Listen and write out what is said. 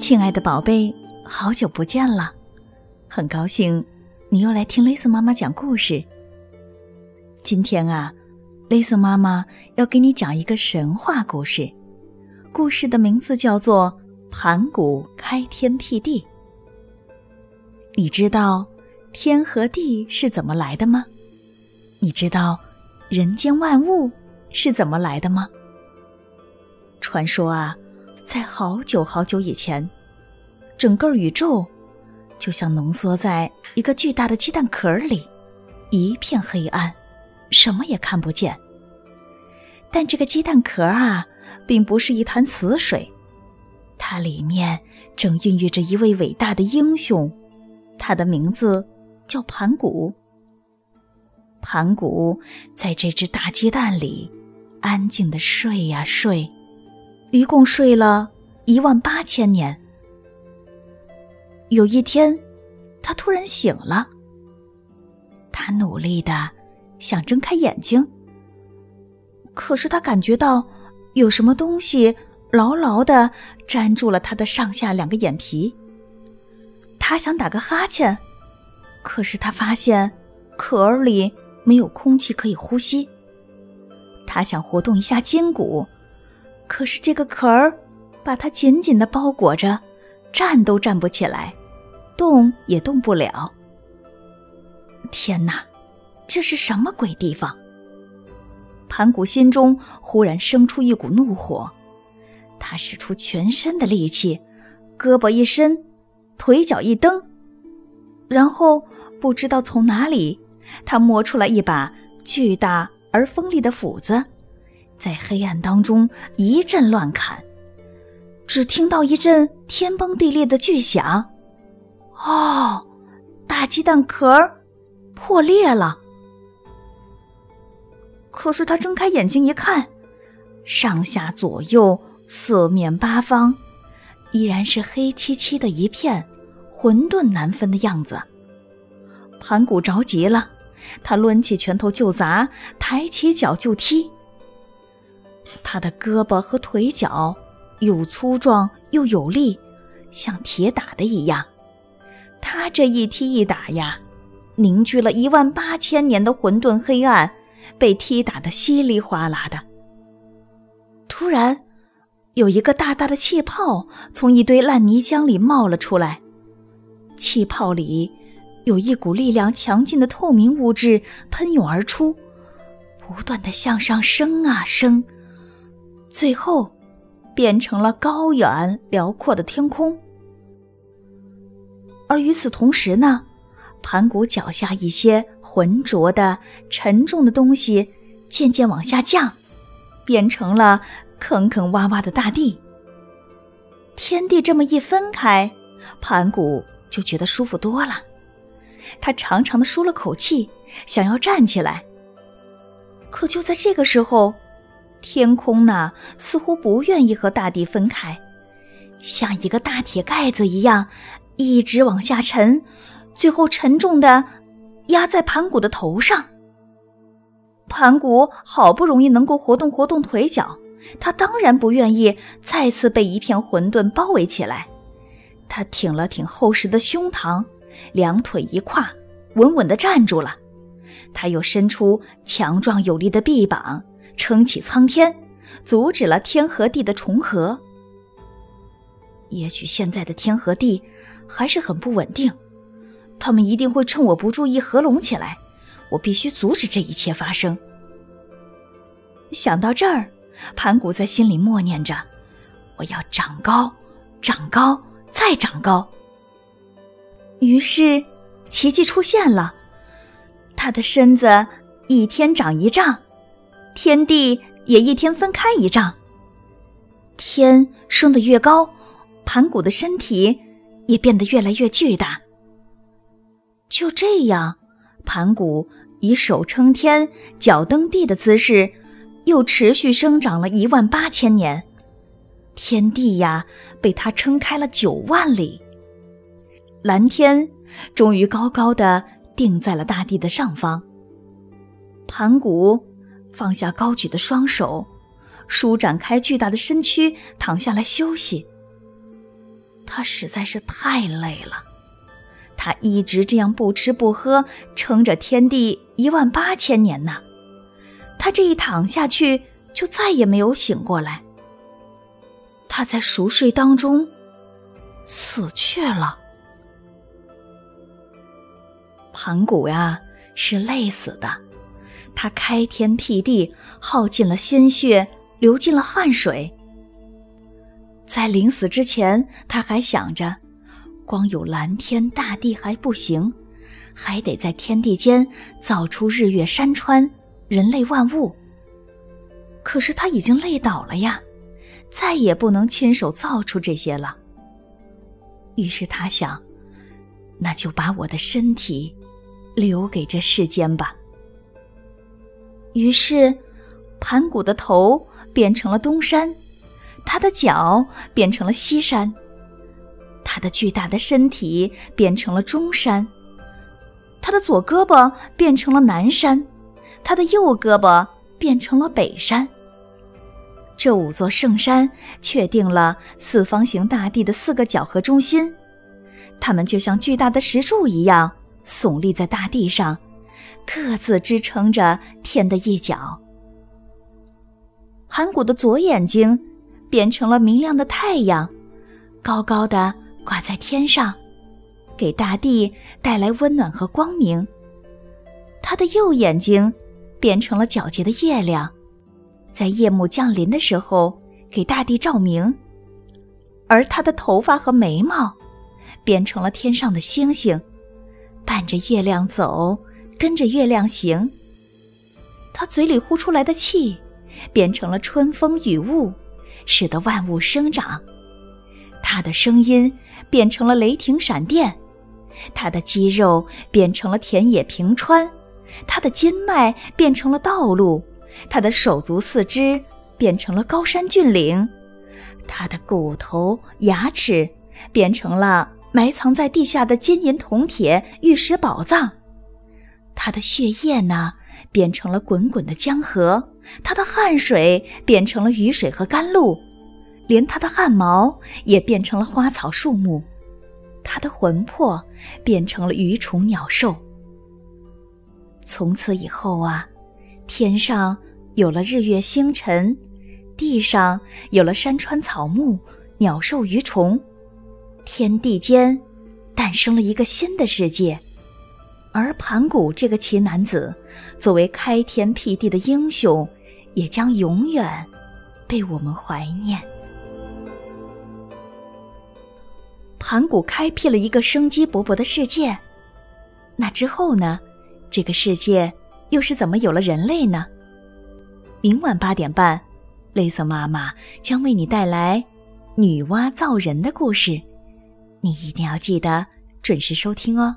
亲爱的宝贝，好久不见了，很高兴你又来听雷森妈妈讲故事。今天啊，雷森妈妈要给你讲一个神话故事，故事的名字叫做《盘古开天辟地》。你知道天和地是怎么来的吗？你知道人间万物是怎么来的吗？传说啊。在好久好久以前，整个宇宙就像浓缩在一个巨大的鸡蛋壳里，一片黑暗，什么也看不见。但这个鸡蛋壳啊，并不是一潭死水，它里面正孕育着一位伟大的英雄，他的名字叫盘古。盘古在这只大鸡蛋里安静的睡呀睡。一共睡了一万八千年。有一天，他突然醒了。他努力的想睁开眼睛，可是他感觉到有什么东西牢牢的粘住了他的上下两个眼皮。他想打个哈欠，可是他发现壳儿里没有空气可以呼吸。他想活动一下筋骨。可是这个壳儿把它紧紧的包裹着，站都站不起来，动也动不了。天哪，这是什么鬼地方？盘古心中忽然生出一股怒火，他使出全身的力气，胳膊一伸，腿脚一蹬，然后不知道从哪里，他摸出来一把巨大而锋利的斧子。在黑暗当中一阵乱砍，只听到一阵天崩地裂的巨响。哦，大鸡蛋壳破裂了。可是他睁开眼睛一看，上下左右四面八方，依然是黑漆漆的一片，混沌难分的样子。盘古着急了，他抡起拳头就砸，抬起脚就踢。他的胳膊和腿脚又粗壮又有力，像铁打的一样。他这一踢一打呀，凝聚了一万八千年的混沌黑暗，被踢打得稀里哗啦的。突然，有一个大大的气泡从一堆烂泥浆里冒了出来，气泡里有一股力量强劲的透明物质喷涌而出，不断的向上升啊升。最后，变成了高远辽阔的天空。而与此同时呢，盘古脚下一些浑浊的、沉重的东西渐渐往下降，变成了坑坑洼洼的大地。天地这么一分开，盘古就觉得舒服多了。他长长的舒了口气，想要站起来。可就在这个时候。天空呢，似乎不愿意和大地分开，像一个大铁盖子一样，一直往下沉，最后沉重的压在盘古的头上。盘古好不容易能够活动活动腿脚，他当然不愿意再次被一片混沌包围起来。他挺了挺厚实的胸膛，两腿一跨，稳稳的站住了。他又伸出强壮有力的臂膀。撑起苍天，阻止了天和地的重合。也许现在的天和地还是很不稳定，他们一定会趁我不注意合拢起来。我必须阻止这一切发生。想到这儿，盘古在心里默念着：“我要长高，长高，再长高。”于是，奇迹出现了，他的身子一天长一丈。天地也一天分开一丈，天升得越高，盘古的身体也变得越来越巨大。就这样，盘古以手撑天、脚蹬地的姿势，又持续生长了一万八千年，天地呀，被他撑开了九万里，蓝天终于高高的定在了大地的上方。盘古。放下高举的双手，舒展开巨大的身躯，躺下来休息。他实在是太累了。他一直这样不吃不喝，撑着天地一万八千年呢。他这一躺下去，就再也没有醒过来。他在熟睡当中死去了。盘古呀，是累死的。他开天辟地，耗尽了心血，流尽了汗水。在临死之前，他还想着，光有蓝天大地还不行，还得在天地间造出日月山川、人类万物。可是他已经累倒了呀，再也不能亲手造出这些了。于是他想，那就把我的身体留给这世间吧。于是，盘古的头变成了东山。他的脚变成了西山，他的巨大的身体变成了中山，他的左胳膊变成了南山，他的右胳膊变成了北山。这五座圣山确定了四方形大地的四个角和中心，它们就像巨大的石柱一样耸立在大地上，各自支撑着天的一角。盘古的左眼睛。变成了明亮的太阳，高高的挂在天上，给大地带来温暖和光明。他的右眼睛变成了皎洁的月亮，在夜幕降临的时候给大地照明。而他的头发和眉毛变成了天上的星星，伴着月亮走，跟着月亮行。他嘴里呼出来的气变成了春风雨雾。使得万物生长，他的声音变成了雷霆闪电，他的肌肉变成了田野平川，他的筋脉变成了道路，他的手足四肢变成了高山峻岭，他的骨头牙齿变成了埋藏在地下的金银铜铁玉石宝藏，他的血液呢变成了滚滚的江河。他的汗水变成了雨水和甘露，连他的汗毛也变成了花草树木，他的魂魄变成了鱼虫鸟兽。从此以后啊，天上有了日月星辰，地上有了山川草木、鸟兽鱼虫，天地间诞生了一个新的世界。而盘古这个奇男子，作为开天辟地的英雄。也将永远被我们怀念。盘古开辟了一个生机勃勃的世界，那之后呢？这个世界又是怎么有了人类呢？明晚八点半，雷瑟妈妈将为你带来女娲造人的故事，你一定要记得准时收听哦。